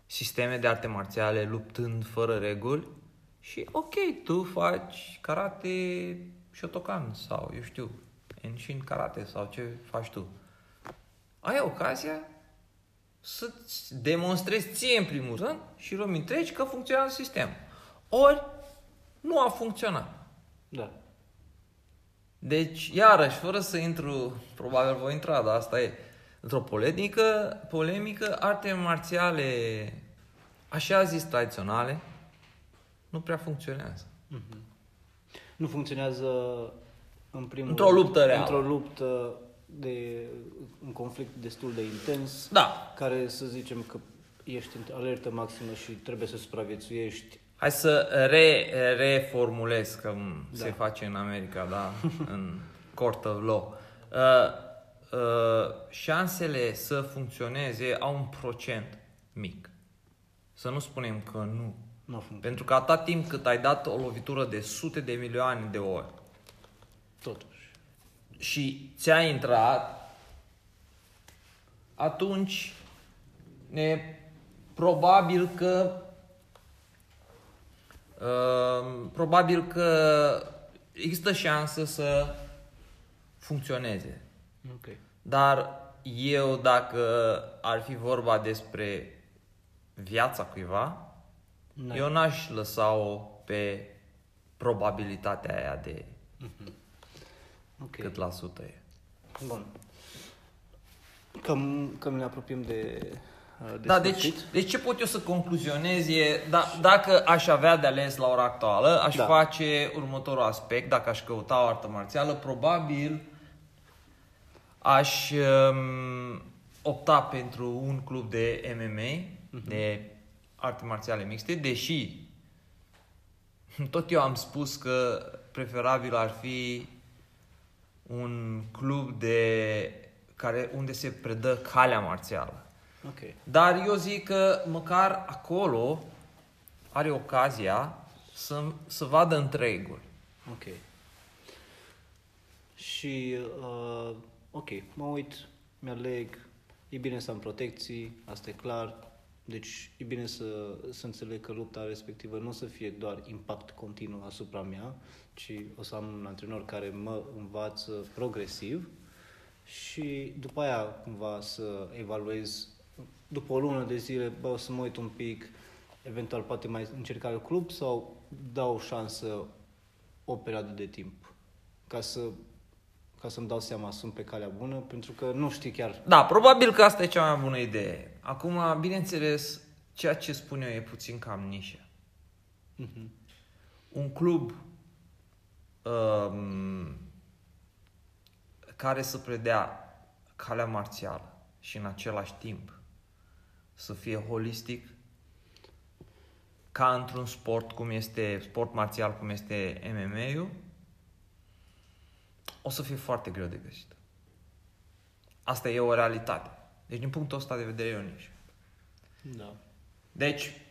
sisteme de arte marțiale luptând fără reguli și ok, tu faci karate Shotokan sau eu știu, Enshin karate sau ce faci tu. Ai ocazia să-ți demonstrezi ție în primul rând și lumii întregi că funcționează sistemul. Ori nu a funcționat. Da. Deci, iarăși, fără să intru, probabil voi intra, dar asta e, într-o polemică, polemică, arte marțiale, așa zis tradiționale, nu prea funcționează. Nu funcționează în primul Într-o luptă reală. Într-o luptă de un conflict destul de intens, Da, care să zicem că ești în alertă maximă și trebuie să supraviețuiești. Hai să re, reformulez, că da. se Da. face în America, da, în court of law. Uh, uh, șansele să funcționeze au un procent mic. Să nu spunem că nu. Nu funcționează. Pentru că atât timp cât ai dat o lovitură de sute de milioane de ori Totuși. și ți-a intrat, atunci e probabil că uh, probabil că există șansă să funcționeze. Ok. Dar eu, dacă ar fi vorba despre viața cuiva, N-ai. eu n-aș lăsa-o pe probabilitatea aia de Ok. cât la sută e. Bun. Cam, cam ne apropiem de, uh, de Da, deci, sfârșit. deci ce pot eu să concluzionez e, da, dacă aș avea de ales la ora actuală, aș Da. face următorul aspect, dacă aș căuta o artă marțială, probabil aș um, opta pentru un club de MMA, de arte marțiale mixte, deși tot eu am spus că preferabil ar fi un club de care unde se predă calea marțială. Ok. Dar eu zic că măcar acolo are ocazia să, să vadă întregul. Ok. Și, uh, ok, mă uit, mi-aleg, e bine să am protecții, asta e clar. Deci e bine să, să înțeleg că lupta respectivă nu o să fie doar impact continuu asupra mea, ci o să am un antrenor care mă învață progresiv și după aia cumva să evaluez după o lună de zile, bă, o să mă uit un pic, eventual poate mai încerca alt club sau dau o șansă o perioadă de timp ca să ca să-mi dau seama sunt pe calea bună, pentru că nu știi chiar Da, probabil că asta e cea mai bună idee. Acum, bineînțeles, ceea ce spun eu e puțin cam nișă. Mhm. Un club um, care să predea calea marțială și în același timp să fie holistic ca într-un sport cum este sport marțial cum este MMA-ul o să fie foarte greu de găsit. Asta e o realitate. Deci din punctul ăsta de vedere e o nișă. da. Deci,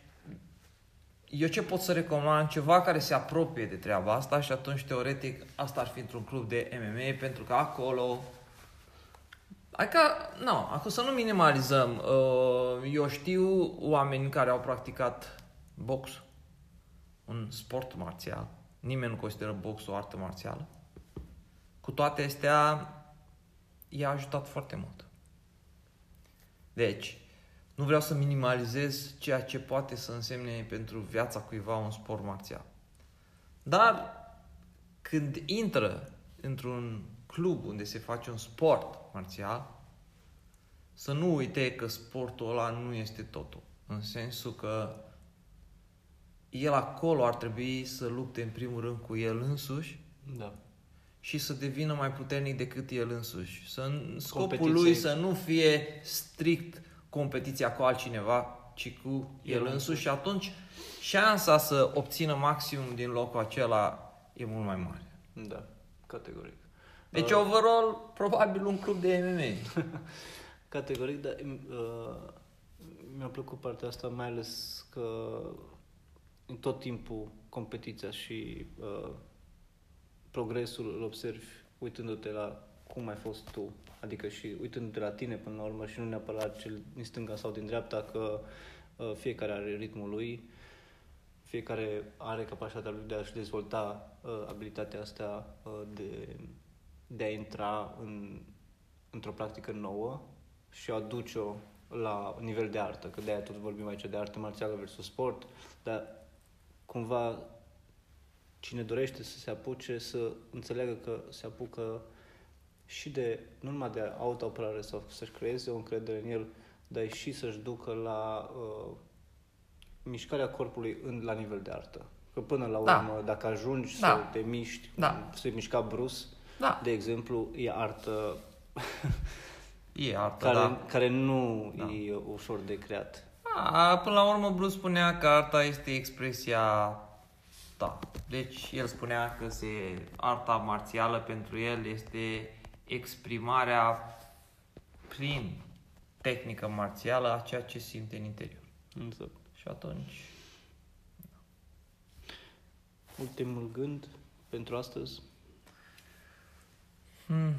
eu ce pot să recomand? Ceva care se apropie de treaba asta și atunci, teoretic, asta ar fi într-un club de MMA, pentru că acolo... Adică, nu, acum să nu minimalizăm. Uh, Eu știu oameni care au practicat box, un sport marțial. Nimeni nu consideră boxul o artă marțială. Cu toate astea, i-a ajutat foarte mult. Deci, nu vreau să minimalizez ceea ce poate să însemne pentru viața cuiva un sport marțial. Dar când intră într-un club unde se face un sport marțial, să nu uite că sportul ăla nu este totul. În sensul că el acolo ar trebui să lupte în primul rând cu el însuși Da. și să devină mai puternic decât el însuși. Să, scopul Competiție. lui să nu fie strict competiția cu altcineva, ci cu el, El însuși și atunci șansa să obțină maximum din locul acela e mult mai mare. Da, categoric. Deci, Uh, overall, probabil un club de MMA. Categoric, dar uh, mi-a plăcut partea asta, mai ales că în tot timpul competiția și uh, progresul îl observi uitându-te la cum ai fost tu, adică și uitându-te la tine până la urmă și nu neapărat cel din stânga sau din dreapta, că uh, fiecare are ritmul lui, fiecare are capacitatea lui de a-și dezvolta uh, abilitatea asta uh, de, de a intra în, într-o practică nouă și a aduce-o la nivel de artă, că de-aia tot vorbim aici de artă marțială versus sport, dar cumva cine dorește să se apuce să înțeleagă că se apucă și de, nu numai de autoapărare sau să-și creeze o încredere în el, dar și să-și ducă la uh, mișcarea corpului în, la nivel de artă. Că până la Da. urmă, dacă ajungi Da. să te miști, Da. să-i mișca brus, Da, de exemplu, e artă e artă, care, da. care nu Da. e ușor de creat. A, până la urmă, Bruce spunea că arta este expresia ta. Deci, el spunea că se, arta marțială pentru el este exprimarea prin tehnică marțială a ceea ce simte în interior. Exact. Și atunci, Ultimul gând pentru astăzi. Hmm,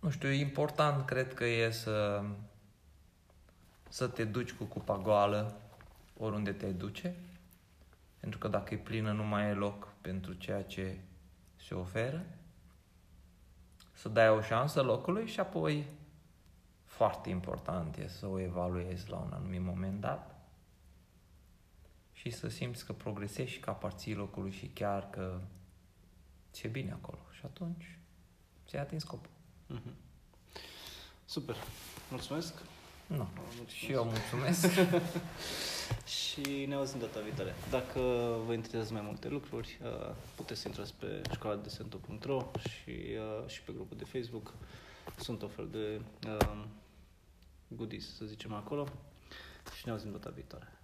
nu știu, important cred că e să, să te duci cu cupa goală oriunde te duce, pentru că dacă e plină nu mai e loc pentru ceea ce se oferă, să dai o șansă locului și apoi, foarte important e să o evaluezi la un anumit moment dat și să simți că progresezi și că aparții locului și chiar că ți-e bine acolo. Și atunci ți-ai atins scopul. Mhm. Super. Mulțumesc. Nu. Mulțumesc. Și eu mulțumesc. Și ne auzim data viitoare. Dacă vă interesează mai multe lucruri, uh, puteți să intrați pe școala de sento.ro și, uh, și pe grupul de Facebook. Sunt o fel de uh, goodies, să zicem acolo. Și ne auzim data viitoare.